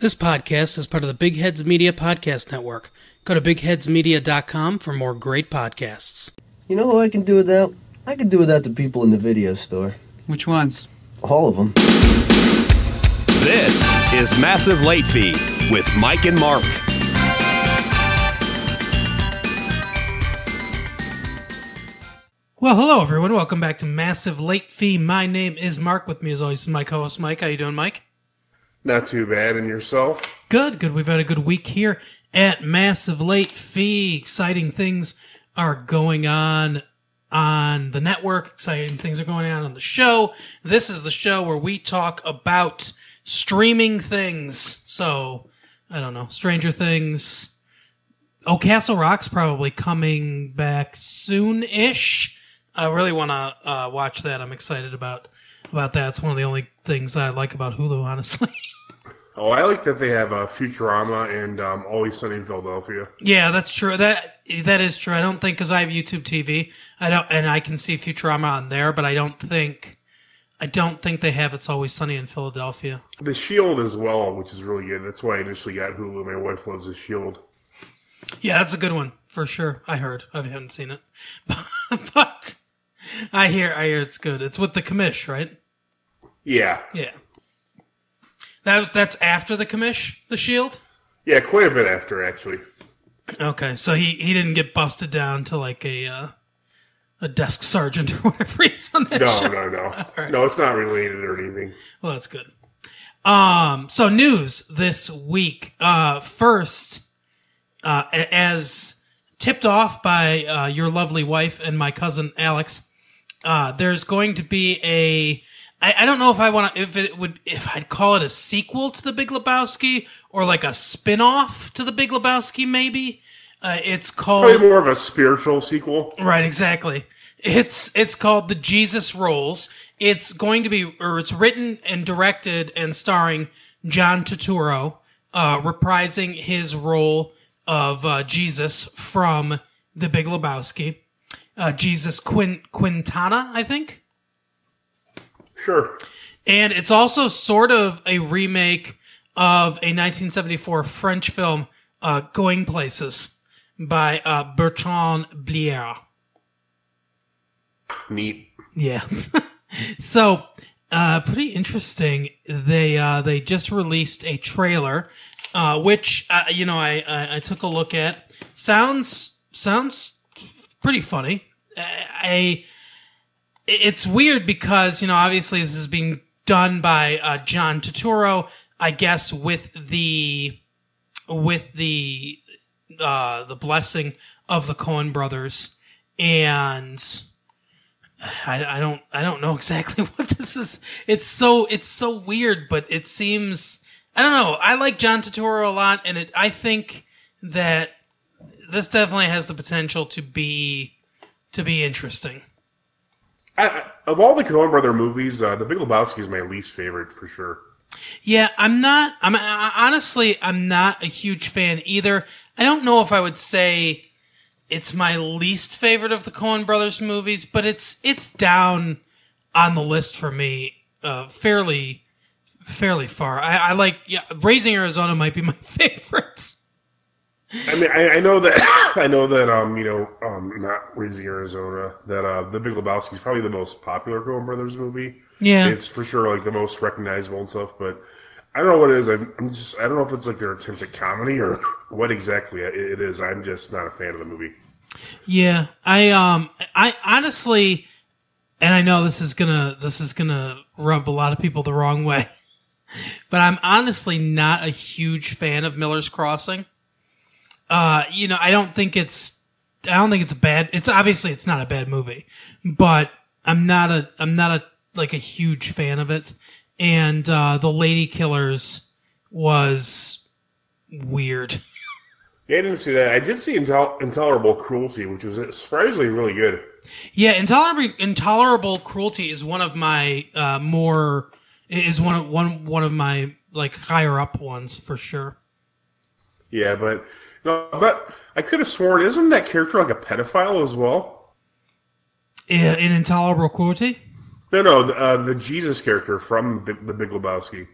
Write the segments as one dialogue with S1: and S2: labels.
S1: This podcast is part of the Big Heads Media Podcast Network. Go to bigheadsmedia.com for more great podcasts.
S2: You know who I can do without? I can do without the people in the video store.
S3: Which ones?
S2: All of them.
S4: This is Massive Late Fee with Mike and Mark.
S1: Well, hello everyone. Welcome back to Massive Late Fee. My name is Mark. With me, as always, is my co-host Mike. How you doing, Mike?
S5: Not too bad. And yourself?
S1: Good, good. We've had a good week here at Massive Late Fee. Exciting things are going on on the network. Exciting things are going on on the show. This is the show where we talk about streaming things. So, I don't know, Stranger Things. Oh, Castle Rock's probably coming back soon-ish. I really want to uh, watch that. I'm excited about about that. It's one of the only things I like about Hulu, honestly.
S5: Oh, I like that they have uh, Futurama and um, Always Sunny in Philadelphia.
S1: Yeah, that's true. That that is true. I don't think because I have YouTube TV, I don't, and I can see Futurama on there, but I don't think, I don't think they have It's Always Sunny in Philadelphia.
S5: The Shield as well, which is really good. That's why I initially got Hulu. My wife loves The Shield.
S1: Yeah, that's a good one for sure. I heard. I haven't seen it, but I hear. I hear it's good. It's with the commish, right?
S5: Yeah.
S1: Yeah. That was, that's after the commish, the Shield.
S5: Yeah, quite a bit after, actually.
S1: Okay, so he he didn't get busted down to like a uh, a desk sergeant or whatever he's on that
S5: No,
S1: show.
S5: no, no.
S1: right.
S5: No, it's not related or anything.
S1: Well, that's good. Um, so news this week. Uh, first, uh, as tipped off by uh, your lovely wife and my cousin Alex, uh, there's going to be a. I, I don't know if I want to, if it would, if I'd call it a sequel to The Big Lebowski or like a spin off to The Big Lebowski, maybe. Uh, it's called.
S5: Probably more of a spiritual sequel.
S1: Right, exactly. It's it's called The Jesus Rolls. It's going to be, or it's written and directed and starring John Turturro, uh, reprising his role of uh, Jesus from The Big Lebowski. Uh, Jesus Quin- Quintana, I think.
S5: Sure.
S1: And it's also sort of a remake of a 1974 French film, uh, Going Places, by uh, Bertrand Blier.
S5: Neat.
S1: Yeah. so, uh, pretty interesting. They uh, they just released a trailer, uh, which uh, you know I, I I took a look at. Sounds sounds pretty funny. Uh, I it's weird because you know obviously this is being done by uh, John Turturro, I guess with the with the uh, the blessing of the Coen brothers and. I, I don't I don't know exactly what this is. It's so it's so weird, but it seems I don't know. I like John Turturro a lot, and it I think that this definitely has the potential to be to be interesting.
S5: I, of all the Coen Brother movies, uh, The Big Lebowski is my least favorite for sure.
S1: Yeah, I'm not. I'm I, honestly I'm not a huge fan either. I don't know if I would say it's my least favorite of the Coen Brothers movies, but it's it's down on the list for me, uh, fairly fairly far. I, I like yeah, Raising Arizona might be my favorite.
S5: I mean, I, I know that I know that um, you know, um, not Raising Arizona, that uh, The Big Lebowski is probably the most popular Coen Brothers movie.
S1: Yeah.
S5: it's for sure like the most recognizable and stuff. But I don't know what it is. I'm, I'm just I don't know if it's like their attempt at comedy or what exactly it, it is. I'm just not a fan of the movie.
S1: Yeah, I um I honestly and I know this is to this is going to rub a lot of people the wrong way. But I'm honestly not a huge fan of Miller's Crossing. Uh you know, I don't think it's I don't think it's a bad it's obviously it's not a bad movie, but I'm not a I'm not a like a huge fan of it. And uh The Lady Killers was weird.
S5: Yeah, I didn't see that. I did see Intel- Intolerable Cruelty, which was surprisingly really good.
S1: Yeah, intolerable intolerable cruelty is one of my uh, more is one of one one of my like higher up ones for sure.
S5: Yeah, but no, but I could have sworn isn't that character like a pedophile as well?
S1: In, in intolerable cruelty.
S5: No, no, the, uh, the Jesus character from Big, the Big Lebowski.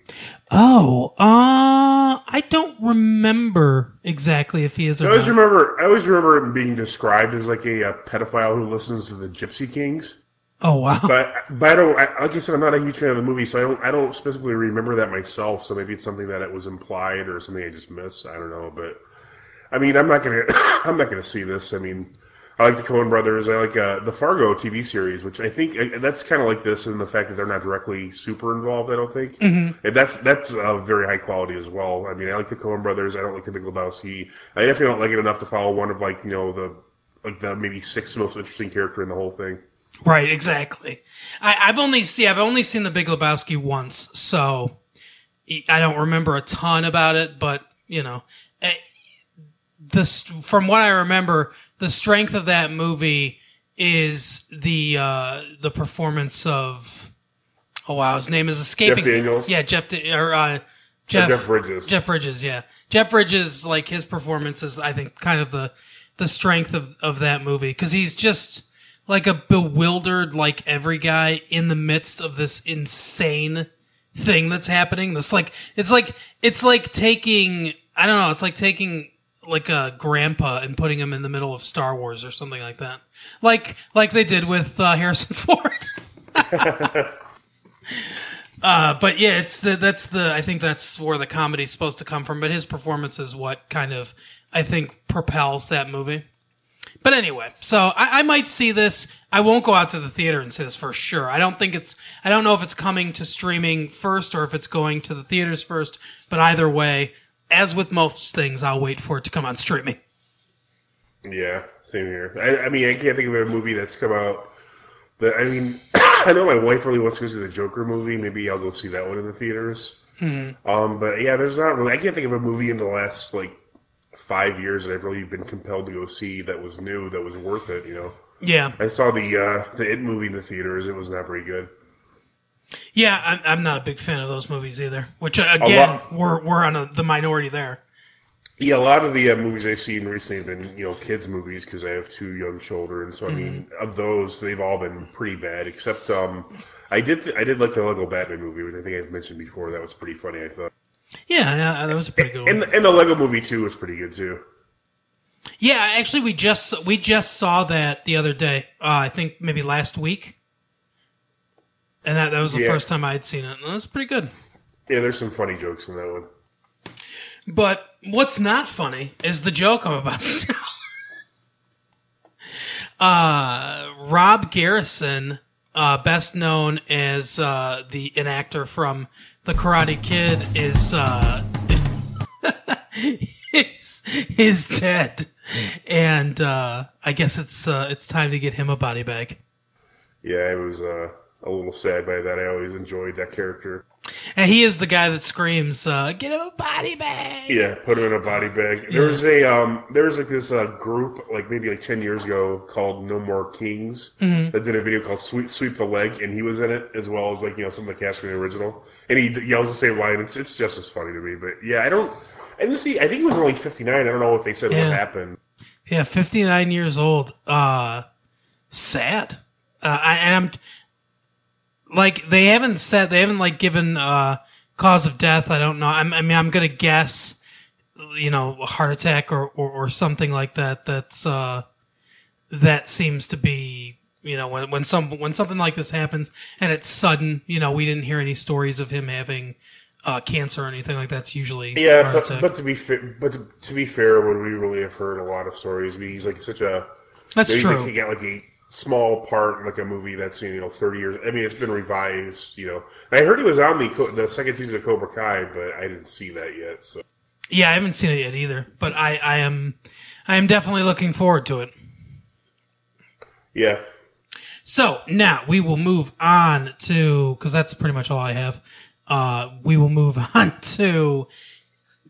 S1: Oh, uh, I don't remember exactly if he is
S5: I always
S1: not.
S5: remember. I always remember him being described as like a, uh pedophile who listens to the Gypsy Kings.
S1: Oh wow.
S5: But but I don't. I, like I said, I'm not a huge fan of the movie, so I don't. I don't specifically remember that myself. So maybe it's something that it was implied or something I just missed. I don't know. But I mean, I'm not gonna. I'm not gonna see this. I mean, I like the Coen Brothers. I like uh, the Fargo TV series, which I think and that's kind of like this in the fact that they're not directly super involved. I don't think, and that's that's uh, very high quality as well. I mean, I like the Coen Brothers. I don't like the Big Lebowski. I definitely don't like it enough to follow one of like you know the like the maybe sixth most interesting character in the whole thing.
S1: Right, exactly. I, I've only see I've only seen the Big Lebowski once, so I don't remember a ton about it. But you know, eh, the from what I remember, the strength of that movie is the uh, the performance of oh wow, his name is escaping.
S5: Jeff Daniels.
S1: Yeah, Jeff or uh, Jeff
S5: Jeff Bridges.
S1: Jeff Bridges, yeah. Jeff Bridges, like his performance is, I think, kind of the the strength of of that movie because he's just like a bewildered, like every guy in the midst of this insane thing that's happening. This like it's like it's like taking I don't know. It's like taking like a grandpa and putting him in the middle of Star Wars or something like that. Like like they did with uh, Harrison Ford. Uh, but yeah, it's the that's the I think that's where the comedy's supposed to come from. But his performance is what kind of I think propels that movie. But anyway, so I, I might see this. I won't go out to the theater and see this for sure. I don't think it's. I don't know if it's coming to streaming first or if it's going to the theaters first. But either way, as with most things, I'll wait for it to come on streaming.
S5: Yeah, same here. I, I mean, I can't think of a movie that's come out. That I mean, I know my wife really wants to go see the Joker movie. Maybe I'll go see that one in the theaters. Um, but yeah, there's not really. I can't think of a movie in the last like five years that I've really been compelled to go see that was new, that was worth it. You know,
S1: Yeah,
S5: I saw the uh, the It movie in the theaters. It was not very good.
S1: Yeah. I'm, I'm not a big fan of those movies either. Which uh, again,
S5: lot-
S1: we're we're on a, the minority there.
S5: Yeah, a lot of the uh, movies I've seen recently have been, you know, kids' movies because I have two young children. So I mean, of those, they've all been pretty bad. Except, um, I did, I did like the Lego Batman movie, which I think I've mentioned before. That was pretty funny. I thought,
S1: Yeah, yeah, that was a pretty good one.
S5: and and the Lego movie too was pretty good too.
S1: Yeah, actually, we just we just saw that the other day. Uh, I think maybe last week, and that that was the
S5: Yeah.
S1: first time I had seen it. And was pretty good.
S5: Yeah, there's some funny jokes in that one.
S1: But what's not funny is the joke I'm about to tell. uh, Rob Garrison, uh, best known as uh, the an actor from The Karate Kid, is uh, is is dead, and uh, I guess it's uh, it's time to get him a body bag.
S5: Yeah, it was uh, a little sad by that. I always enjoyed that character.
S1: And he is the guy that screams, uh, "Get him a body bag!"
S5: Yeah, put him in a body bag. There was a um, there was like this uh, group like maybe like ten years ago called No More Kings that did a video called Sweep Sweep the Leg, and he was in it as well as like you know some of the cast from the original, and he yells the same line. It's it's just as funny to me. But yeah, I don't. I didn't see. I think he was only fifty nine. I don't know if they said
S1: Yeah.
S5: what happened.
S1: Yeah, 59 years old. Uh, sad. Uh, I, and I'm like, they haven't said, they haven't like given, uh, cause of death. I don't know. I'm, I mean, I'm going to guess, you know, a heart attack or, or, or something like that. That's, uh, that seems to be, you know, when, when some, when something like this happens and it's sudden, you know, we didn't hear any stories of him having, uh, cancer or anything like that. that's usually
S5: Yeah, but, but to be fair, but to, to be fair, would we really have heard a lot of stories? I mean, he's like such a
S1: that's true.
S5: like he got like a small part like a movie that's you know thirty years. I mean, it's been revised. You know, I heard he was on the the second season of Cobra Kai, but I didn't see that yet. So
S1: Yeah, I haven't seen it yet either, but I, I am I am definitely looking forward to it.
S5: yeah,
S1: So now we will move on to because that's pretty much all I have. Uh, we will move on to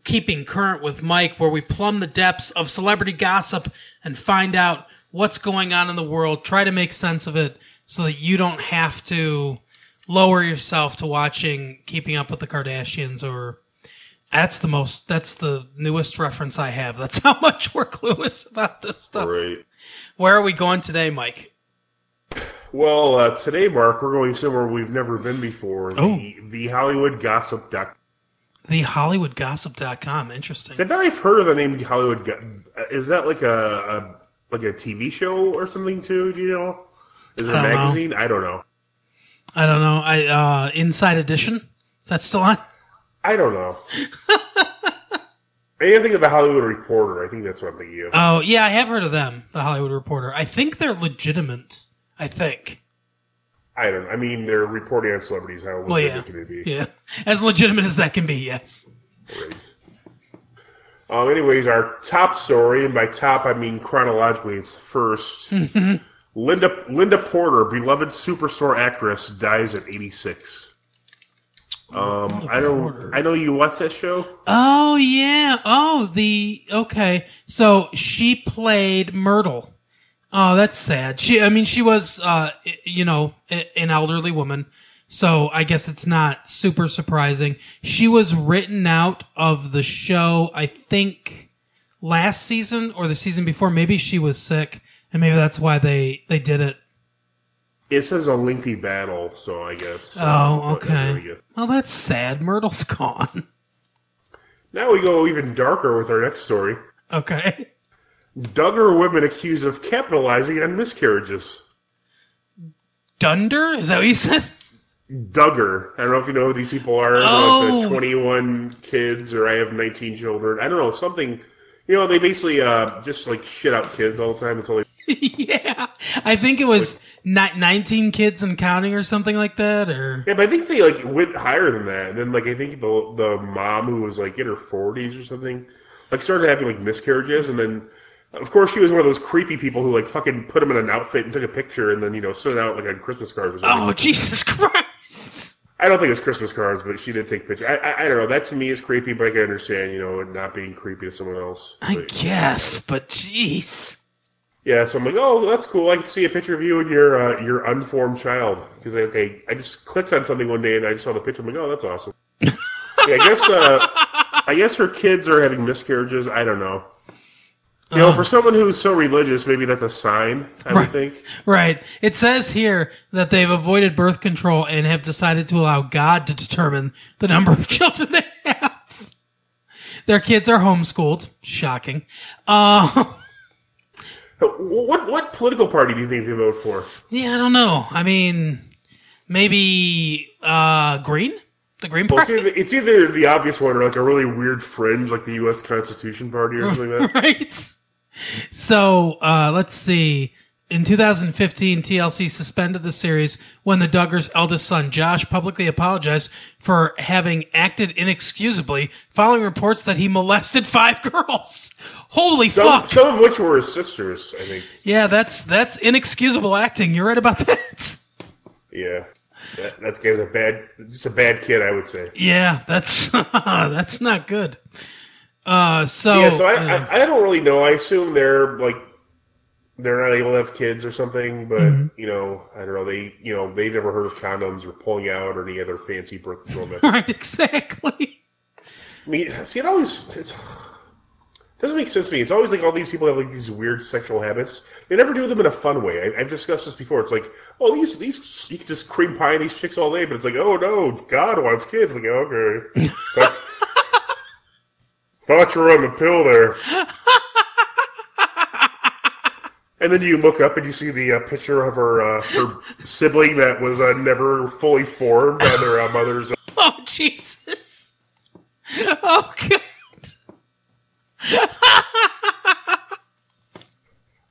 S1: keeping current with Mike, where we plumb the depths of celebrity gossip and find out what's going on in the world. Try to make sense of it so that you don't have to lower yourself to watching Keeping Up with the Kardashians or. That's the most. That's the newest reference I have. That's how much we're clueless about this stuff.
S5: right.
S1: Where are we going today, Mike?
S5: Well, uh, today, Mark, we're going somewhere we've never been before. The,
S1: Oh.
S5: the Hollywood Gossip Doc.
S1: The HollywoodGossip.com. Interesting.
S5: I thought I've heard of the name Hollywood. Is that like a like a TV show or something too? Do you know? Is it a
S1: don't know.
S5: magazine? I don't know.
S1: I don't know. I uh Inside Edition. Is that still on?
S5: I don't know. I think of the Hollywood Reporter. I think that's what I'm thinking of.
S1: Oh yeah, I have heard of them. The Hollywood Reporter. I think they're legitimate. I think.
S5: I don't. I mean, they're reporting on celebrities. How
S1: Well, yeah,
S5: can it be?
S1: yeah, as legitimate as that can be. Yes.
S5: Right. Um, anyways, our top story, and by top I mean chronologically, it's first. Linda Linda Porter, beloved superstore actress, dies at 86. Um, I don't. I know you watch that show.
S1: Oh yeah. Oh the okay. So she played Myrtle. Oh, that's sad. She, I mean, she was, uh, you know, an elderly woman. So I guess it's not super surprising. She was written out of the show, I think, last season or the season before. Maybe she was sick, and maybe that's why they they did it.
S5: It says a lengthy battle, so I guess.
S1: Oh,
S5: uh, there we
S1: okay.
S5: go.
S1: Well, that's sad. Myrtle's gone.
S5: Now we go even darker with our next story.
S1: Okay.
S5: Duggar women accused of capitalizing on miscarriages.
S1: Dunder? Is that what you said?
S5: Duggar. I don't know if you know who these people are.
S1: Oh.
S5: Like the 21 kids, or I have 19 children. I don't know something. You know, they basically uh, just like shit out kids all the time. It's only
S1: yeah, I think it was ni- 19 kids and counting or something like that. Or
S5: yeah, but I think they like went higher than that. And then like I think the the mom who was like in her 40s or something, like started having like miscarriages, and then. Of course, she was one of those creepy people who like fucking put them in an outfit and took a picture and then you know sent out like on Christmas cards or something.
S1: oh Jesus Christ!
S5: I don't think it was Christmas cards, but she did take pictures. I, I, I don't know. That to me is creepy, but I can understand, you know, not being creepy to someone else.
S1: I
S5: But,
S1: guess, but jeez.
S5: yeah, so I'm like, oh, that's cool. I can see a picture of you and your uh, your unformed child because okay, I just clicked on something one day and I just saw the picture. I'm like, oh, that's awesome. yeah, I guess uh, I guess her kids are having miscarriages. I don't know. You know, for someone who's so religious, maybe that's a sign. I would think.
S1: Right. It says here that they've avoided birth control and have decided to allow God to determine the number of children they have. Their kids are homeschooled. Shocking. Uh,
S5: What what political party do you think they vote for?
S1: yeah, I don't know. I mean, maybe uh, Green, the Green
S5: Well, it's
S1: Party,
S5: either, it's either the obvious one or like a really weird fringe, like the U.S. Constitution Party or something like that.
S1: right? So uh, let's see. In 2015, TLC suspended the series when the Duggars' eldest son, Josh, publicly apologized for having acted inexcusably following reports that he molested five girls. Holy
S5: Some,
S1: fuck!
S5: some of which were his sisters, I think.
S1: yeah, that's that's inexcusable acting. You're right about that.
S5: Yeah, that, that guy's a bad, just a bad kid, I would say.
S1: Yeah, that's that's not good. Uh, so,
S5: Yeah, so I,
S1: uh,
S5: I, I don't really know. I assume they're like they're not able to have kids or something, but
S1: Mm-hmm.
S5: you know, I don't know. They, you know, they've never heard of condoms or pulling out or any other fancy birth control method.
S1: right, exactly.
S5: I mean, see, it always it's, it doesn't make sense to me. It's always like all these people have like these weird sexual habits. They never do them in a fun way. I, I've discussed this before. It's like, oh, these these you can just cream pie these chicks all day, but it's like, oh no, God wants kids. Like, okay, thought, thought you were on the pill there. And then you look up and you see the uh, picture of her uh, her sibling that was uh, never fully formed on their uh, mother's.
S1: Oh Jesus! Oh God!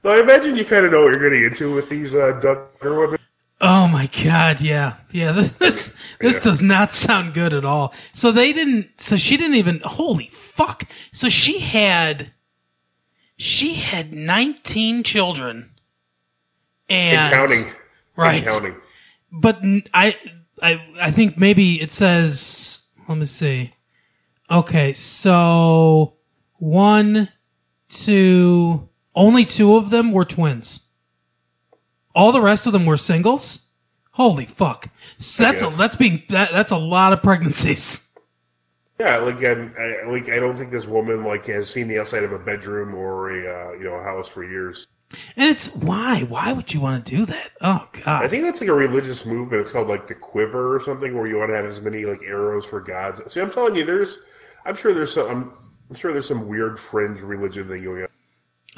S5: So I imagine you kind of know what you're getting into with these uh, Duggar women.
S1: Oh my God! Yeah, yeah. This this
S5: Yeah.
S1: does not sound good at all. So they didn't. So she didn't even. Holy fuck! So she had. She had nineteen children. And,
S5: And counting.
S1: right?
S5: And counting.
S1: but I, I, I think maybe it says. Let me see. Okay, so one, two, only two of them were twins. All the rest of them were singles. Holy fuck! So that's a, that's being that, that's a lot of pregnancies.
S5: Yeah, like I'm, I, like I don't think this woman like has seen the outside of a bedroom or a uh, you know a house for years.
S1: And it's why? Why would you want to do that? Oh god!
S5: I think that's like a religious movement. It's called like the Quiver or something, where you want to have as many like arrows for gods. See, I'm telling you, there's. I'm sure there's some. I'm, I'm sure there's some weird fringe religion thing going on.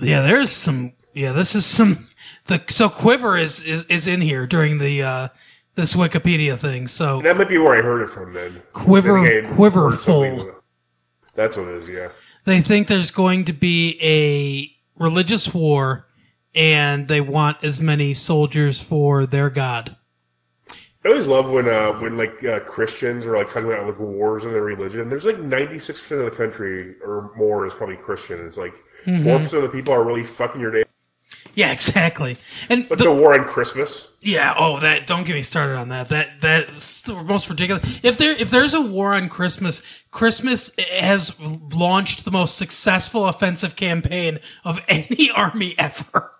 S1: Yeah, there's some. Yeah, this is some. The so quiver is is is in here during the uh this Wikipedia thing. So
S5: That might be where I heard it from. Then
S1: Quiver-
S5: I think
S1: quiver
S5: heard something-
S1: full.
S5: That's what it is. Yeah.
S1: they think there's going to be a religious war, and they want as many soldiers for their god.
S5: I always love when uh, when like uh, Christians are like talking about like wars in their religion. There's like 96 percent of the country or more is probably Christian. It's like 4
S1: Mm-hmm.
S5: percent of the people are really fucking your day.
S1: Yeah, exactly. And
S5: Like
S1: the-
S5: the war on Christmas.
S1: Yeah. Oh, that. Don't get me started on that. That that's the most ridiculous. If there if there's a war on Christmas, Christmas has launched the most successful offensive campaign of any army ever,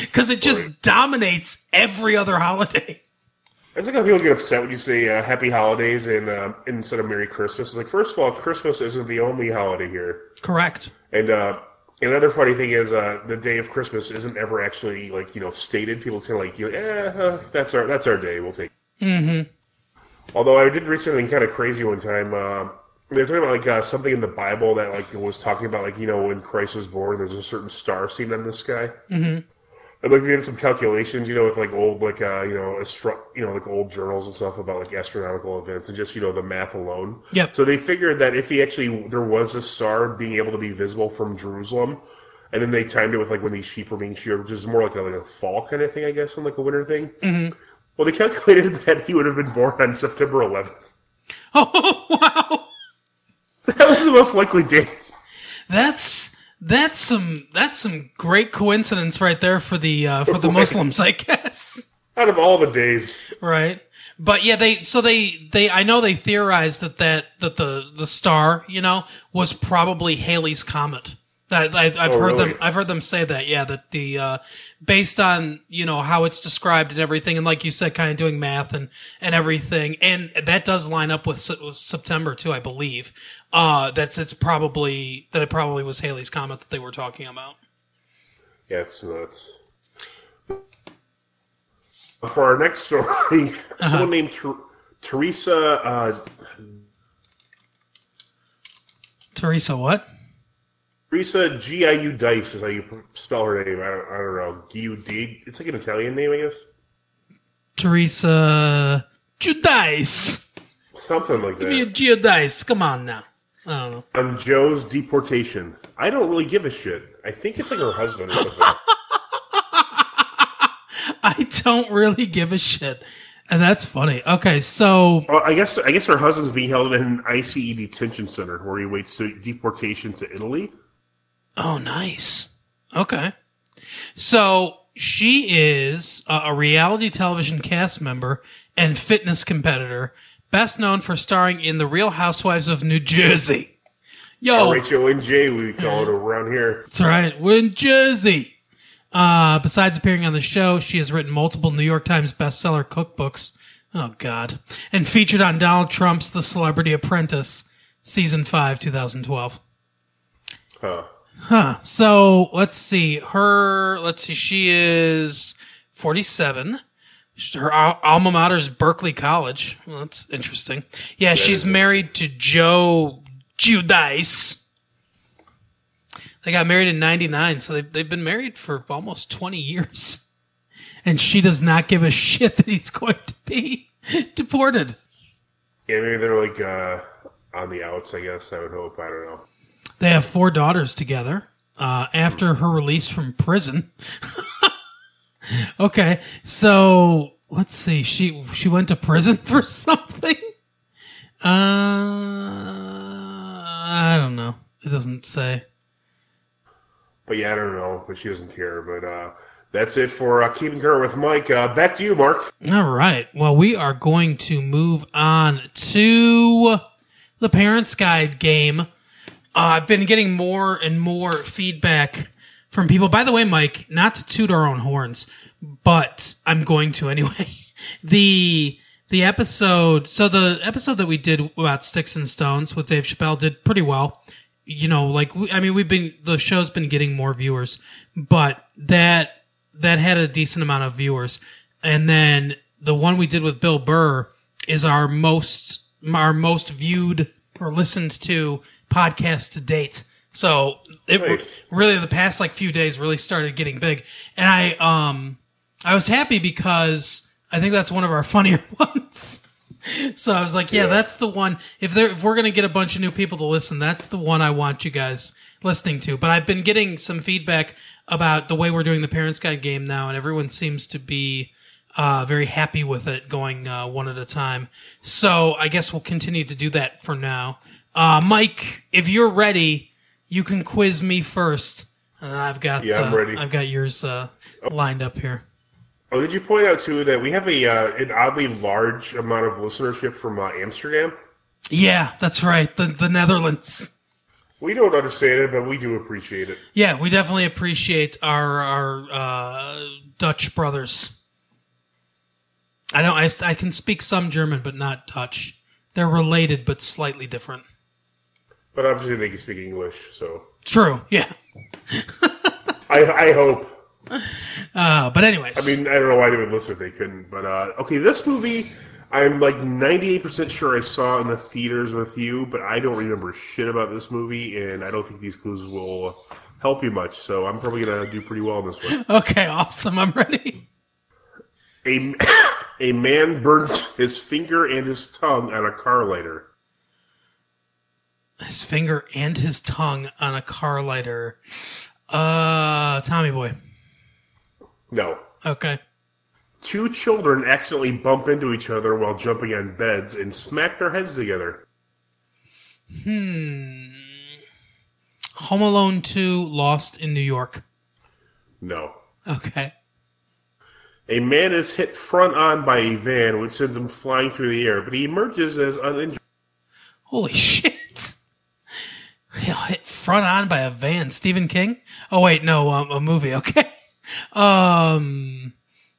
S1: because it just
S5: Right.
S1: dominates every other holiday.
S5: It's like how people get upset when you say uh, Happy Holidays and um, instead of Merry Christmas. It's like first of all, Christmas isn't the only holiday here,
S1: Correct.
S5: and uh, another funny thing is uh, the day of Christmas isn't ever actually like you know stated. People say like, eh, uh, that's our that's our day. We'll take. Mm-hmm. Although I did read something kind of crazy one time. Uh, they were talking about like uh, something in the Bible that like was talking about like you know when Christ was born, there's a certain star seen in the sky. Mm-hmm. And like they did some calculations, you know, with like old like uh, you know astro- you know like old journals and stuff about like astronomical events and just you know the math alone.
S1: Yep.
S5: So they figured that if he actually there was a star being able to be visible from Jerusalem, and then they timed it with like when these sheep were being sheared, which is more like a, like a fall kind of thing, I guess, than like a winter thing. Mm-hmm. Well, they calculated that he would have been born on September 11th.
S1: Oh wow.
S5: That was the most likely date.
S1: That's that's some that's some great coincidence right there for the uh, for the Muslims, I guess.
S5: Out of all the days,
S1: right. But yeah they so they they i know they theorized that that that the the star you know was probably Halley's comet I, i've
S5: Oh,
S1: heard
S5: really?
S1: them i've heard them say that yeah that the uh based on you know how it's described and everything and like you said kind of doing math and and everything and that does line up with, Se- with september too i believe uh that's it's probably that it probably was Halley's comet that they were talking about
S5: yeah, it's nuts. For our next story, someone named Ter- Teresa uh,
S1: teresa what
S5: Teresa Giu Dice is how you spell her name. I don't, I don't know. Giu It's like an Italian name, I guess.
S1: teresa Giudice.
S5: Something like that.
S1: Give me a Giudice. Come on now. I don't know.
S5: On Joe's deportation. I don't really give a shit. I think it's like her husband or something.
S1: I don't really give a shit. And that's funny. Okay, so
S5: well, I guess I guess her husband's being held in an ICE detention center where he waits to deportation to Italy.
S1: Oh nice. Okay. So she is a, a reality television cast member and fitness competitor, best known for starring in The Real Housewives of New Jersey. Yo,
S5: Rachel and Jay, we call it around here.
S1: That's right. We're in Jersey. Uh, besides appearing on the show, she has written multiple New York Times bestseller cookbooks. Oh, God. And featured on Donald Trump's The Celebrity Apprentice, Season 5, 2012.
S5: Huh.
S1: Huh. So let's see. Her, let's see. She is 47. Her al- alma mater is Berkeley College. Well, that's interesting. Yeah, she's married to Joe Giudice. They got married in 99, so they've, they've been married for almost 20 years. And she does not give a shit that he's going to be deported.
S5: Yeah, maybe they're like uh, on the outs. I guess I would hope. I don't know.
S1: They have four daughters together. Uh, after her release from prison. okay, so let's see. She she went to prison for something. Uh, I don't know. It doesn't say.
S5: But yeah, I don't know. But she doesn't care. But uh, that's it for uh, keeping her with Mike. Uh, back to you, Mark.
S1: All right. Well, we are going to move on to the Parents Guide game. Uh, I've been getting more and more feedback from people. By the way, Mike, not to toot our own horns, but I'm going to anyway. The the episode, so the episode that we did about Sticks and Stones with Dave Chappelle did pretty well. you know, like we, I mean, we've been the show's been getting more viewers, but that that had a decent amount of viewers, and then the one we did with Bill Burr is our most our most viewed or listened to podcast to date. So it
S5: Nice.
S1: really the past like few days really started getting big, and I um I was happy because I think that's one of our funnier ones. So I was like, yeah,
S5: Yeah.
S1: that's the one. If there, if we're gonna get a bunch of new people to listen, that's the one I want you guys listening to. But I've been getting some feedback about the way we're doing the Parents Guide game now, and everyone seems to be uh, very happy with it going uh, one at a time. So I guess we'll continue to do that for now. Uh, Mike, if you're ready, you can quiz me first. And I've got
S5: Yeah, I'm
S1: uh,
S5: ready.
S1: I've got yours uh, lined up here.
S5: Oh, did you point out too that we have a uh, an oddly large amount of listenership from uh, Amsterdam?
S1: Yeah, that's right. The the Netherlands.
S5: We don't understand it, but we do appreciate it.
S1: Yeah, we definitely appreciate our our uh, Dutch brothers. I don't. I, I can speak some German, but not Dutch. They're related, but slightly different.
S5: But obviously, they can speak English, so
S1: True. Yeah.
S5: I, I hope.
S1: Uh, but anyways,
S5: I mean, I don't know why they would listen if they couldn't. But uh, okay, this movie, I'm like 98% sure I saw in the theaters with you, but I don't remember shit about this movie, and I don't think these clues will help you much. So I'm probably gonna do pretty well in this one.
S1: okay, awesome. I'm ready.
S5: A a man burns his finger and his tongue on a car lighter.
S1: His finger and his tongue on a car lighter. Uh, Tommy Boy.
S5: No.
S1: Okay.
S5: Two children accidentally bump into each other while jumping on beds and smack their heads together. Hmm.
S1: Home Alone 2 Lost in New York.
S5: No.
S1: Okay.
S5: A man is hit front on by a van, which sends him flying through the air, but he emerges as uninjured.
S1: Holy shit. Hit front on by a van. Stephen King? Oh wait, no, um, a movie. Okay. Um,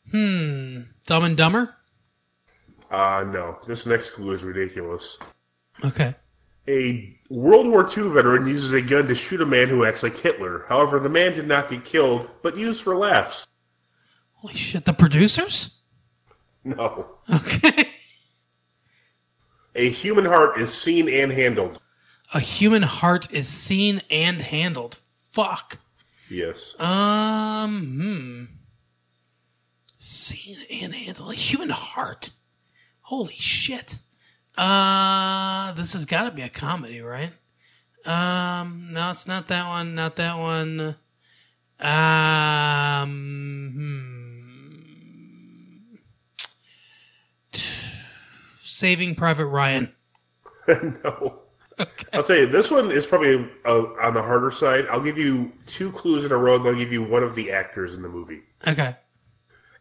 S1: hmm. Dumb and Dumber?
S5: Uh, no. This next clue is ridiculous.
S1: Okay.
S5: A World War II veteran uses a gun to shoot a man who acts like Hitler. However, the man did not get killed, but used for laughs.
S1: Holy shit. The producers?
S5: No.
S1: Okay.
S5: A human heart is seen and handled.
S1: A human heart is seen and handled. Fuck.
S5: Yes.
S1: Um, hmm. Seen and handled. A human heart. Holy shit. Uh, this has got to be a comedy, right? Um, no, it's not that one. Not that one. Um, hmm. Saving Private Ryan.
S5: no. I'll tell you, this one is probably uh, on the harder side. I'll give you two clues in a row, and I'll give you one of the actors in the movie.
S1: Okay.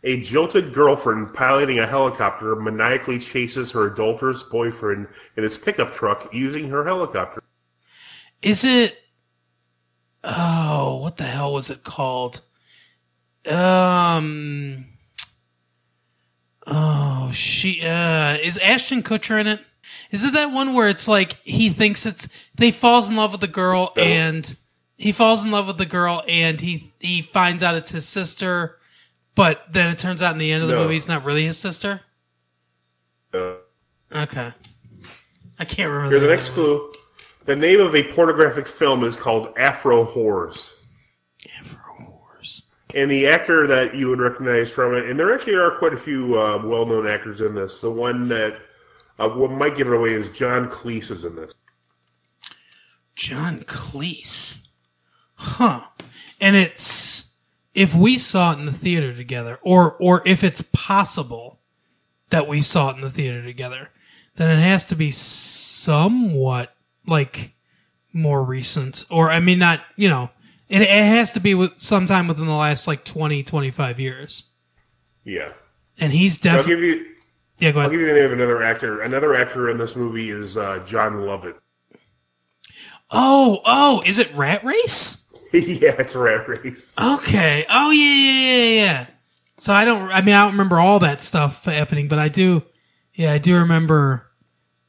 S5: A jilted girlfriend piloting a helicopter maniacally chases her adulterous boyfriend in his pickup truck using her helicopter.
S1: Is it? Oh, what the hell was it called? Um. Oh, she. Uh, is Ashton Kutcher in it? Is it that one where it's like he thinks it's they falls in love with the girl and he falls in love with the girl and he he finds out it's his sister, but then it turns out in the end of the
S5: No.
S1: movie it's not really his sister.
S5: Uh,
S1: Okay, I can't remember.
S5: here, the
S1: name
S5: next clue. The name of a pornographic film is called Afro Whores.
S1: Afro Wars.
S5: And the actor that you would recognize from it, and there actually are quite a few uh, well-known actors in this. The one that uh, what might give it away is John Cleese is in this.
S1: John Cleese. Huh. And it's if we saw it in the theater together, or or if it's possible that we saw it in the theater together, then it has to be somewhat like more recent. Or I mean not, you know, it, it has to be with sometime within the last like 20, 25 years.
S5: Yeah,
S1: And he's definitely. Yeah, go ahead.
S5: I'll give you the name of another actor. Another actor in this movie is uh, Jon Lovitz.
S1: Oh, oh, is it Rat Race?
S5: yeah, it's Rat Race.
S1: Okay. Oh yeah, yeah, yeah, yeah. So I don't. I mean, I don't remember all that stuff happening, but I do. Yeah, I do remember.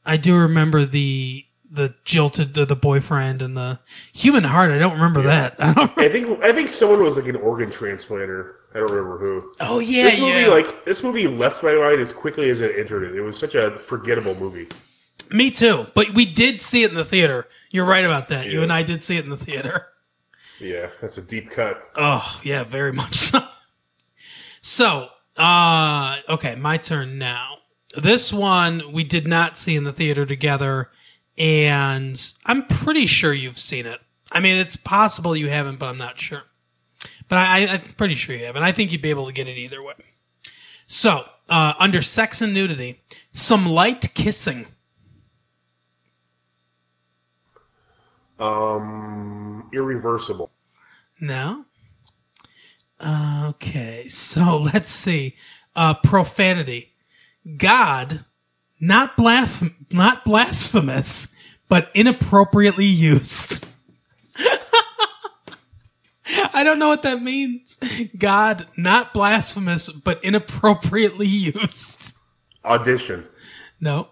S1: I do remember the the jilted the, the boyfriend and the human heart. I don't remember that. I don't.
S5: I think I think someone was like an organ transplanter. I don't remember who.
S1: Oh yeah,
S5: this movie,
S1: yeah.
S5: like this movie, left my mind as quickly as it entered it. It was such a forgettable movie.
S1: Me too. But we did see it in the theater. You're right about that. You and I did see it in the theater.
S5: Yeah, that's a deep cut.
S1: Oh, yeah, very much so. So, uh, okay, my turn now. This one we did not see in the theater together, and I'm pretty sure you've seen it. I mean, it's possible you haven't, but I'm not sure. But I, I, I'm pretty sure you have, and I think you'd be able to get it either way. So, uh, under sex and nudity, some light kissing.
S5: Um, irreversible.
S1: No. Okay, so let's see. Uh, profanity. God, not blasp- not blasphemous, but inappropriately used. I don't know what that means. God, not blasphemous, but inappropriately used.
S5: Audition.
S1: No.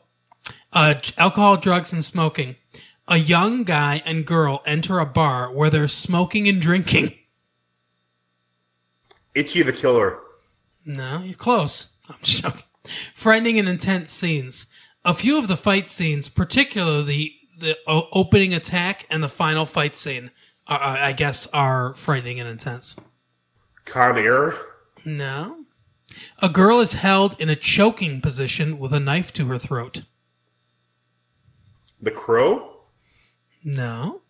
S1: Uh, alcohol, drugs, and smoking. A young guy and girl enter a bar where they're smoking and drinking.
S5: Ichi the Killer.
S1: No, you're close. I'm joking. Frightening and intense scenes. A few of the fight scenes, particularly the opening attack and the final fight scene, are- I guess, are frightening and intense.
S5: Con Air.
S1: No. A girl is held in a choking position with a knife to her throat.
S5: The Crow.
S1: No.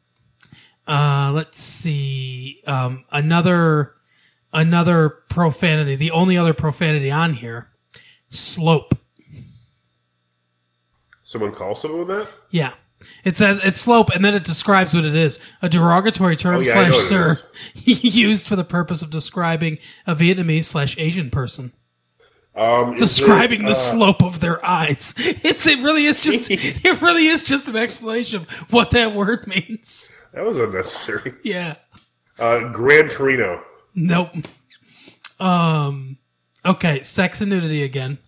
S1: Uh, let's see. Um, another another profanity. The only other profanity on here. Slope.
S5: Someone call someone with that?
S1: Yeah. It says it's slope, and then it describes what it is: a derogatory term
S5: Oh, yeah,
S1: slash sir used for the purpose of describing a Vietnamese slash Asian person.
S5: Um,
S1: Describing
S5: it,
S1: the
S5: uh,
S1: slope of their eyes. It's it really is just
S5: Jeez.
S1: it really is just an explanation of what that word means.
S5: That was unnecessary.
S1: Yeah.
S5: Uh, Gran Torino.
S1: Nope. Um. Okay. Sex and nudity again.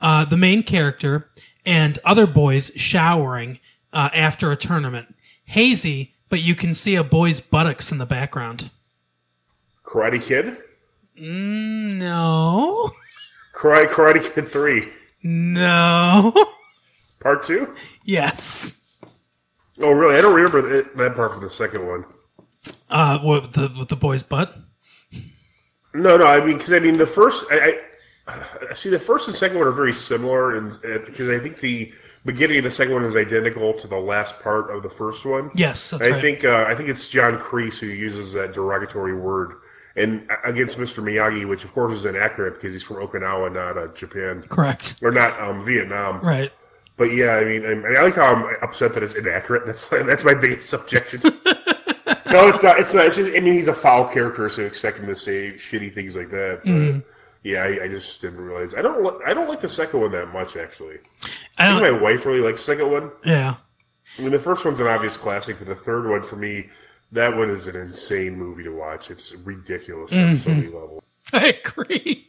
S1: Uh, the main character and other boys showering uh, after a tournament. Hazy, but you can see a boy's buttocks in the background.
S5: Karate Kid.
S1: No.
S5: Karate, Karate Kid 3.
S1: No.
S5: Part 2?
S1: yes.
S5: Oh, really? I don't remember that, that part from the second one.
S1: Uh, what the with the boy's butt?
S5: No, no. I mean, because I mean, the first, I, I see the first and second one are very similar, and because I think the beginning of the second one is identical to the last part of the first one.
S1: Yes, that's
S5: I
S1: right.
S5: think uh, I think it's John Kreese who uses that derogatory word, and against Mr. Miyagi, which of course is inaccurate because he's from Okinawa, not uh, Japan,
S1: Correct.
S5: or not um, Vietnam.
S1: Right.
S5: But yeah, I mean, I, mean, I like how I'm upset that it's inaccurate. That's that's my biggest objection. no, it's not. It's not. It's just. I mean, he's a foul character, so expect him to say shitty things like that. But
S1: Mm-hmm.
S5: Yeah, I, I just didn't realize. I don't. li- I don't like the second one that much, actually.
S1: I
S5: I think my wife really likes the second one.
S1: Yeah.
S5: I mean, the first one's an obvious classic, but the third one for me, that one is an insane movie to watch. It's ridiculous at so many mm-hmm. levels.
S1: I agree.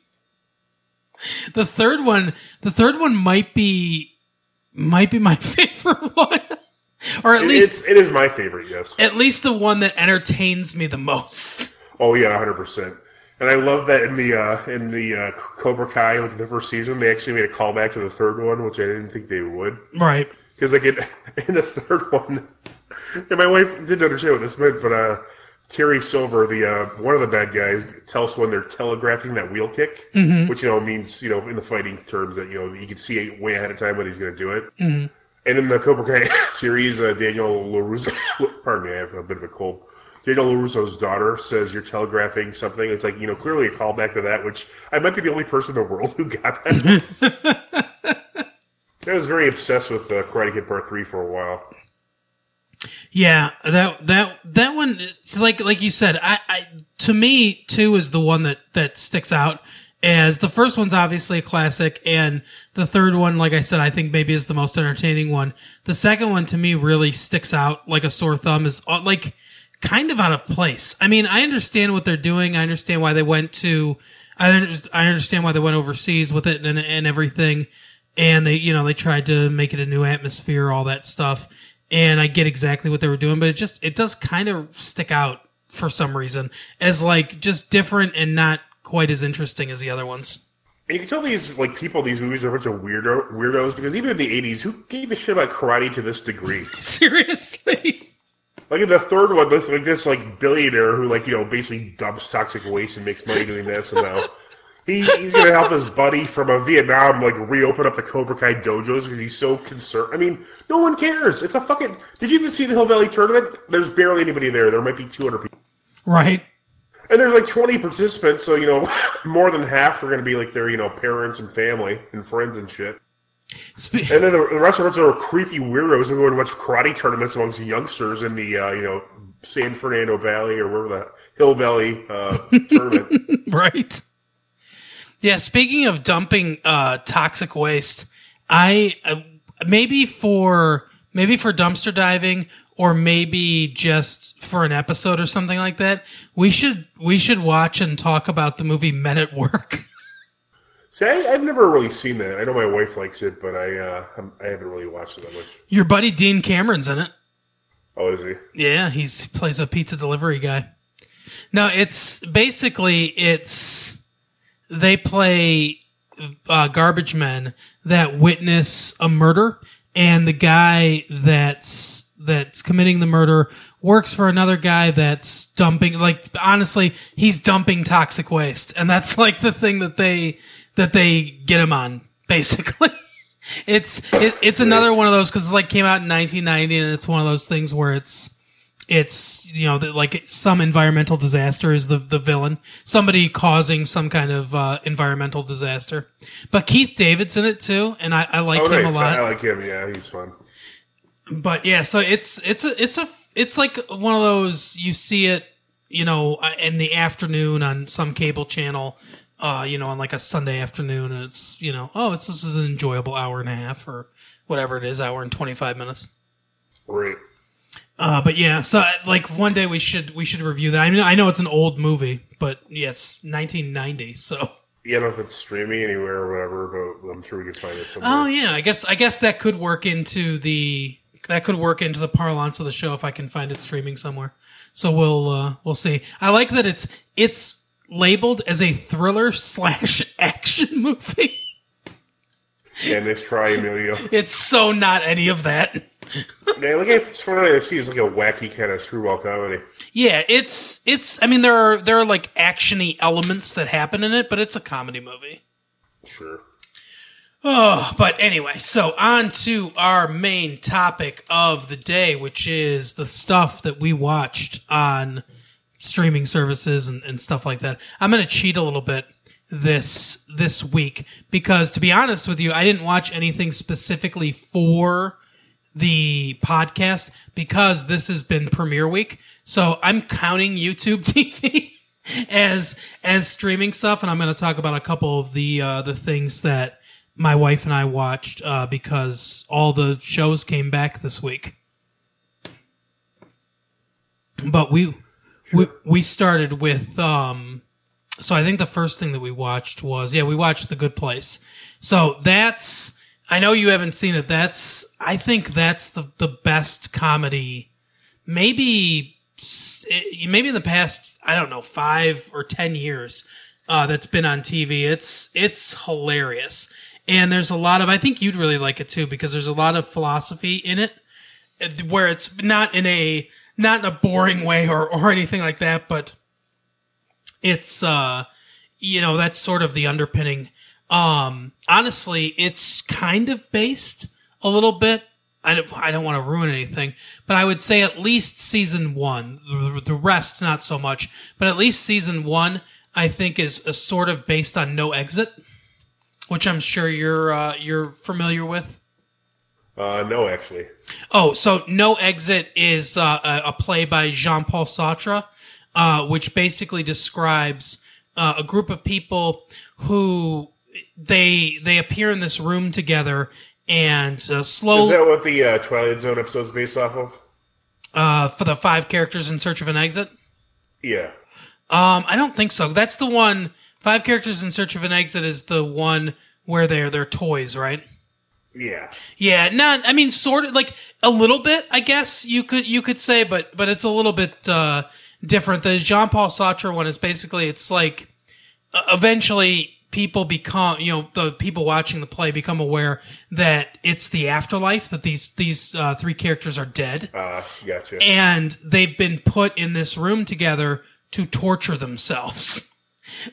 S1: The third one, the third one might be, might be my favorite one, or at
S5: It-
S1: least,
S5: it's it is my favorite. Yes.
S1: at least the one that entertains me the most.
S5: Oh yeah, hundred percent. And I love that in the uh, in the uh, Cobra Kai, like the first season, they actually made a callback to the third one, which I didn't think they would.
S1: Right.
S5: Because like in, in the third one, and my wife didn't understand what this meant, but uh, Terry Silver, the uh, one of the bad guys, tells when they're telegraphing that wheel kick, which you know means you know in the fighting terms that you know you can see way ahead of time when he's going to do it. And in the Cobra Kai series, uh, Daniel Larusso, pardon me, I have a bit of a cold. Daniel LaRusso's daughter says you're telegraphing something. It's like, you know, clearly a callback to that, which I might be the only person in the world who got that. I was very obsessed with uh, Karate Kid Part 3 for a while.
S1: Yeah, that that that one, like like you said, I, I to me two is the one that that sticks out as the first one's obviously a classic, and the third one, like I said, I think maybe is the most entertaining one. The second one to me really sticks out like a sore thumb. Is uh, like kind of out of place. I mean, I understand what they're doing. I understand why they went to. I I understand why they went overseas with it and and everything, and they you know they tried to make it a new atmosphere, all that stuff and I get exactly what they were doing, but it just it does kind of stick out for some reason as like just different and not quite as interesting as the other ones.
S5: And you can tell these like people these movies are a bunch of weirdo weirdos because even in the '80s, who gave a shit about karate to this degree?
S1: Seriously.
S5: Like in the third one, this like this like billionaire who like you know basically dumps toxic waste and makes money doing this, and now he, he's going to help his buddy from a Vietnam like reopen up the Cobra Kai dojos because he's so concerned. I mean, no one cares. It's a fucking. Did you even see the All Valley tournament? There's barely anybody there. There might be 200 people,
S1: Right.
S5: and there's like 20 participants. So you know, more than half are going to be like their you know parents and family and friends and shit.
S1: Spe-
S5: And then the, the rest of us are creepy weirdos who go to watch karate tournaments amongst youngsters in the uh, you know San Fernando Valley or wherever the All Valley uh, tournament.
S1: right. Yeah, speaking of dumping uh, toxic waste, I uh, maybe for maybe for dumpster diving or maybe just for an episode or something like that, we should we should watch and talk about the movie Men at Work.
S5: See, I, I've never really seen that. I know my wife likes it, but I uh, I haven't really watched it that much.
S1: Your buddy Dean Cameron's in it.
S5: Oh, is he?
S1: Yeah, he's he plays a pizza delivery guy. No, it's basically it's they play uh, garbage men that witness a murder, and the guy that's that's committing the murder works for another guy that's dumping. Like honestly, he's dumping toxic waste, and that's like the thing that they that they get him on basically. It's it, it's another one of those because it like came out in 1990 and it's one of those things where it's it's you know that like some environmental disaster is the the villain somebody causing some kind of uh, environmental disaster but keith david's in it too and i, I like
S5: Oh,
S1: him
S5: nice.
S1: a lot
S5: I like him. Yeah, he's fun.
S1: but yeah so it's it's a it's a it's like one of those you see it you know uh, in the afternoon on some cable channel uh you know on like a sunday afternoon and it's you know oh it's this is an enjoyable hour and a half or whatever it is hour and 25 minutes
S5: Right.
S1: uh but yeah so like one day we should we should review that i mean i know it's an old movie but yeah it's 1990 so
S5: Yeah, I don't know if it's streaming anywhere or whatever, but I'm sure we can find it somewhere.
S1: Oh yeah, I guess I guess that could work into the that could work into the parlance of the show if I can find it streaming somewhere. So we'll uh, we'll see. I like that it's it's labeled as a thriller slash action movie.
S5: And let's try Emilio.
S1: It's so not any of that.
S5: yeah, like it's funny. I see it's like a wacky kind of screwball comedy.
S1: Yeah, it's it's. I mean, there are there are like actiony elements that happen in it, but it's a comedy movie.
S5: Sure.
S1: Oh, but anyway, so on to our main topic of the day, which is the stuff that we watched on streaming services and, and stuff like that. I'm going to cheat a little bit this this week because to be honest with you, I didn't watch anything specifically for the podcast because this has been premiere week. So I'm counting YouTube TV as as streaming stuff, and I'm going to talk about a couple of the uh, the things that my wife and I watched uh, because all the shows came back this week. But we we we started with um so I think the first thing that we watched was yeah, we watched The Good Place. So that's I know you haven't seen it. That's I think that's the the best comedy maybe maybe in the past I don't know 5 or 10 years uh that's been on TV. It's it's hilarious. And there's a lot of I think you'd really like it too because there's a lot of philosophy in it where it's not in a not in a boring way or or anything like that, but it's uh you know that's sort of the underpinning. Um honestly it's kind of based a little bit. I don't, I don't want to ruin anything but i would say at least season 1 the, the rest not so much but at least season 1 i think is, is sort of based on no exit which i'm sure you're uh, you're familiar with
S5: Uh, no, actually.
S1: Oh, so No Exit is uh, a, a play by Jean Paul Sartre, uh, which basically describes uh, a group of people who they they appear in this room together and uh,
S5: Is
S1: slowly
S5: that what the uh, Twilight Zone episode's based off of?
S1: uh, for the five characters in search of an exit.
S5: Yeah.
S1: Um, I don't think so. That's the one. Five characters in search of an exit is the one where they're they're toys, right?
S5: Yeah,
S1: Yeah, not. I mean, sort of like a little bit. I guess you could you could say, but but it's a little bit uh, different. The Jean Paul Sartre one is basically it's like uh, eventually people become you know the people watching the play become aware that it's the afterlife that these these uh, three characters are dead
S5: uh, gotcha.
S1: and they've been put in this room together to torture themselves.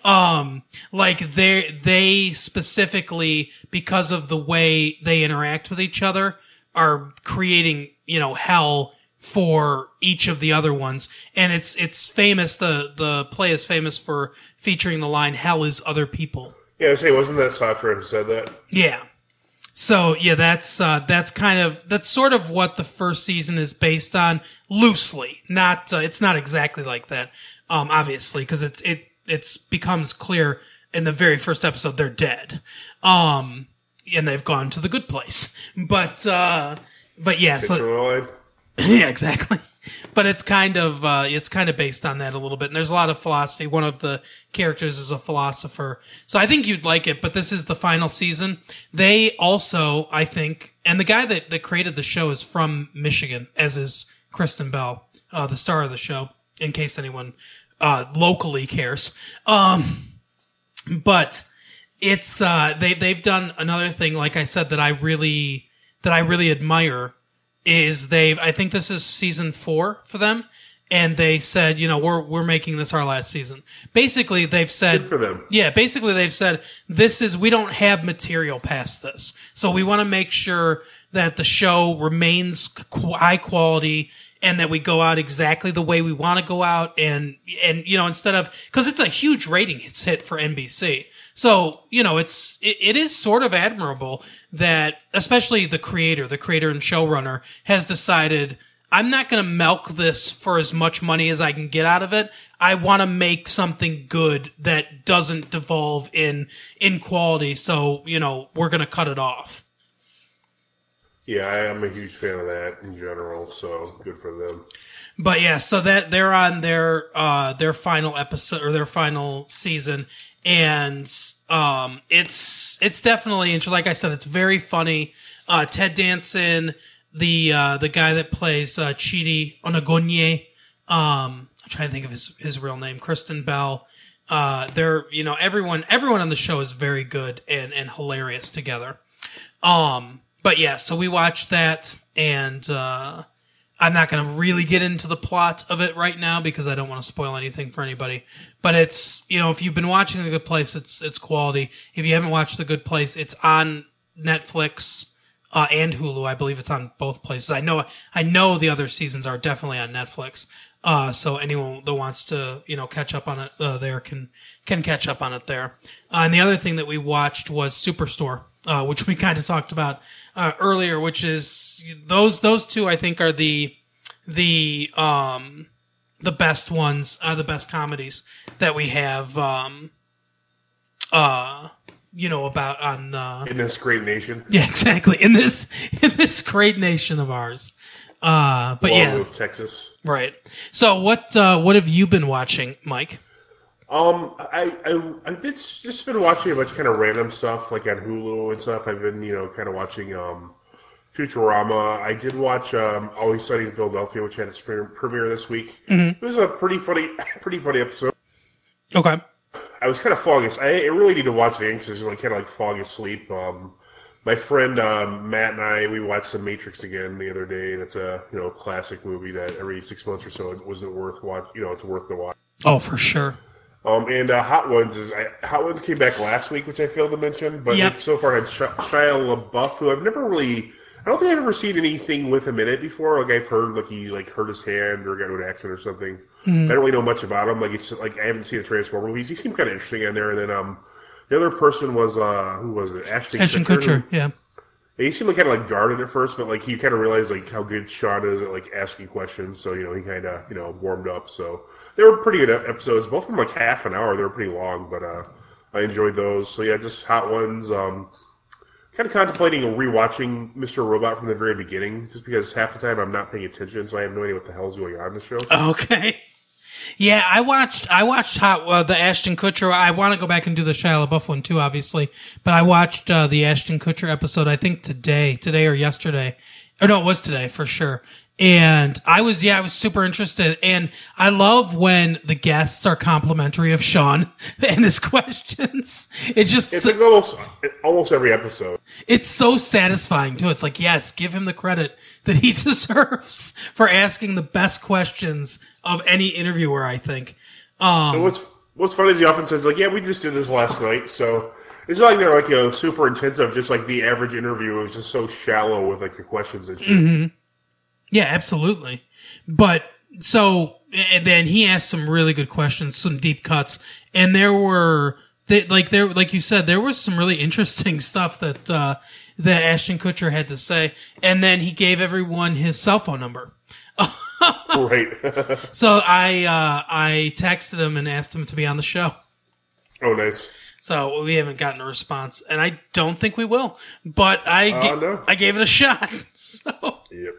S1: Um, like they they specifically because of the way they interact with each other are creating you know hell for each of the other ones, and it's it's famous. the The play is famous for featuring the line "Hell is other people."
S5: yeah, I say, wasn't that Sartre who said that?
S1: Yeah. So yeah, that's uh, that's kind of that's sort of what the first season is based on, loosely. Not uh, it's not exactly like that, um, obviously, because it's it it's becomes clear in the very first episode they're dead, um, and they've gone to the good place. But uh, but yeah, so yeah, exactly. But it's kind of uh, it's kind of based on that a little bit, and there's a lot of philosophy. One of the characters is a philosopher, so I think you'd like it. But this is the final season. They also, I think, and the guy that that created the show is from Michigan, as is Kristen Bell, uh, the star of the show. In case anyone uh, locally cares, um, but it's uh, they they've done another thing, like I said, that I really that I really admire is they've I think this is season four for them, and they said, you know, we're we're making this our last season. Basically, they've said
S5: Good for them.
S1: yeah, basically they've said this is we don't have material past this, so we want to make sure that the show remains high quality and that we go out exactly the way we want to go out and and you know instead of because it's a huge rating hit for NBC. So, you know, it's it, it is sort of admirable that especially the creator, the creator and showrunner has decided I'm not going to milk this for as much money as I can get out of it. I want to make something good that doesn't devolve in in quality. So, you know, we're going to cut it off.
S5: Yeah, I am a huge fan of that in general. So good for them.
S1: But yeah, so that they're on their uh their final episode or their final season and um it's it's definitely interesting. Like I said, it's very funny. Uh Ted Danson, the uh the guy that plays uh Chidi Anagonye, um I'm trying to think of his his real name, Kristen Bell. Uh they're you know, everyone everyone on the show is very good and and hilarious together. Um, but yeah, so we watched that, and uh, I'm not going to really get into the plot of it right now because I don't want to spoil anything for anybody. But it's you know, if you've been watching The Good Place, it's it's quality. If you haven't watched The Good Place, it's on Netflix uh, and Hulu. I believe it's on both places. I know I know the other seasons are definitely on Netflix. Uh, so anyone that wants to, you know, catch up on it uh, there can can catch up on it there. Uh, and the other thing that we watched was Superstore, uh, which we kind of talked about uh, earlier, which is those those two I think are the the um the best ones, are the best comedies that we have. Um, uh, you know about on uh,
S5: In this great nation,
S1: yeah, exactly in this in this great nation of ours. Uh, but yeah,
S5: Texas.
S1: right. So what uh, what have you been watching, Mike?
S5: Um, I, I I've been just been watching a bunch of kind of random stuff like on Hulu and stuff. I've been you know kind of watching um Futurama. I did watch um Always Sunny in Philadelphia, which had its premiere this week. It was a pretty funny, pretty funny episode.
S1: Okay.
S5: I was kind of falling. I, I really need to watch it because I was like kind of like falling asleep. Um, my friend um, Matt and I we watched The Matrix again the other day, and it's a you know classic movie that every six months or so it wasn't worth watch. You know, it's worth the watch.
S1: Oh, for sure.
S5: Um, and uh, Hot Ones is I, Hot Ones came back last week, which I failed to mention, but
S1: Yep.
S5: so far I had Sh- Shia LaBeouf, who I've never really. I don't think I've ever seen anything with him in it before. Like I've heard, like he like hurt his hand or got into an accident or something. I don't really know much about him. Like it's like I haven't seen the Transformer movies. He seemed kind of interesting in there. And then um, the other person was uh, who was it? Ashton,
S1: Ashton Kutcher. Yeah.
S5: he seemed like kind of like guarded at first, but like he kind of realized like how good Sean is at like asking questions. So you know he kind of you know warmed up. So they were pretty good episodes. Both of them like half an hour. They were pretty long, but uh, I enjoyed those. So yeah, just hot ones. Um, kind of contemplating rewatching Mr. Robot from the very beginning, just because half the time I'm not paying attention, so I have no idea what the hell's going on in the show.
S1: Okay. Yeah, I watched. I watched Hot uh, the Ashton Kutcher. I want to go back and do the Shia LaBeouf one too, obviously. But I watched uh, the Ashton Kutcher episode. I think today, today or yesterday, or no, it was today for sure. And I was, yeah, I was super interested. And I love when the guests are complimentary of Sean and his questions. It's just,
S5: It's
S1: so-
S5: like almost almost every episode.
S1: it's so satisfying too. It's like, yes, give him the credit that he deserves for asking the best questions of any interviewer, I think. Um,
S5: And what's what's funny is he often says like, "Yeah, we just did this last night," so it's not like they're like you know super intensive. Just like the average interview is just so shallow with like the questions and shit.
S1: Mm-hmm. Yeah, absolutely. But so and then he asked some really good questions, some deep cuts, and there were they, like there like you said there was some really interesting stuff that uh, that Ashton Kutcher had to say, and then he gave everyone his cell phone number.
S5: right?
S1: So I uh, I texted him and asked him to be on the show.
S5: oh, nice.
S1: So we haven't gotten a response, and I don't think we will. But I
S5: Uh,
S1: ga-
S5: no.
S1: I gave it a shot. So.
S5: Yep.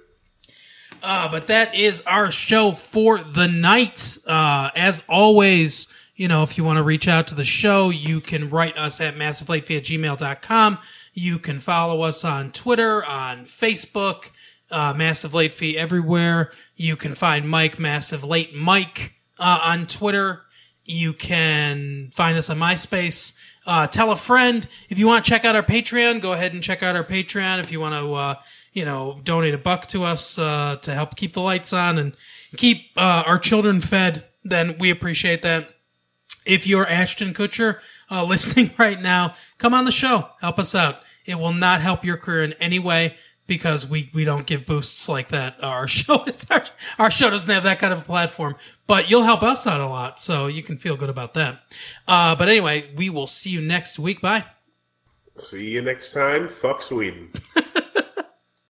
S1: Uh, but that is our show for the night. Uh, as always, you know, if you want to reach out to the show, you can write us at massivelatefee at gmail.com. You can follow us on Twitter, on Facebook, uh, Massive Late Fee everywhere. You can find Mike, Massive Late Mike, uh, on Twitter. You can find us on MySpace. Uh, tell a friend. If you want to check out our Patreon, go ahead and check out our Patreon. If you want to, uh, you know, donate a buck to us uh, to help keep the lights on and keep uh, our children fed, then we appreciate that. If you're Ashton Kutcher uh, listening right now, come on the show. Help us out. It will not help your career in any way because we, we don't give boosts like that. Our show is, our, our show doesn't have that kind of a platform, but you'll help us out a lot. So you can feel good about that. Uh, but anyway, we will see you next week. Bye.
S5: See you next time. Fuck Sweden.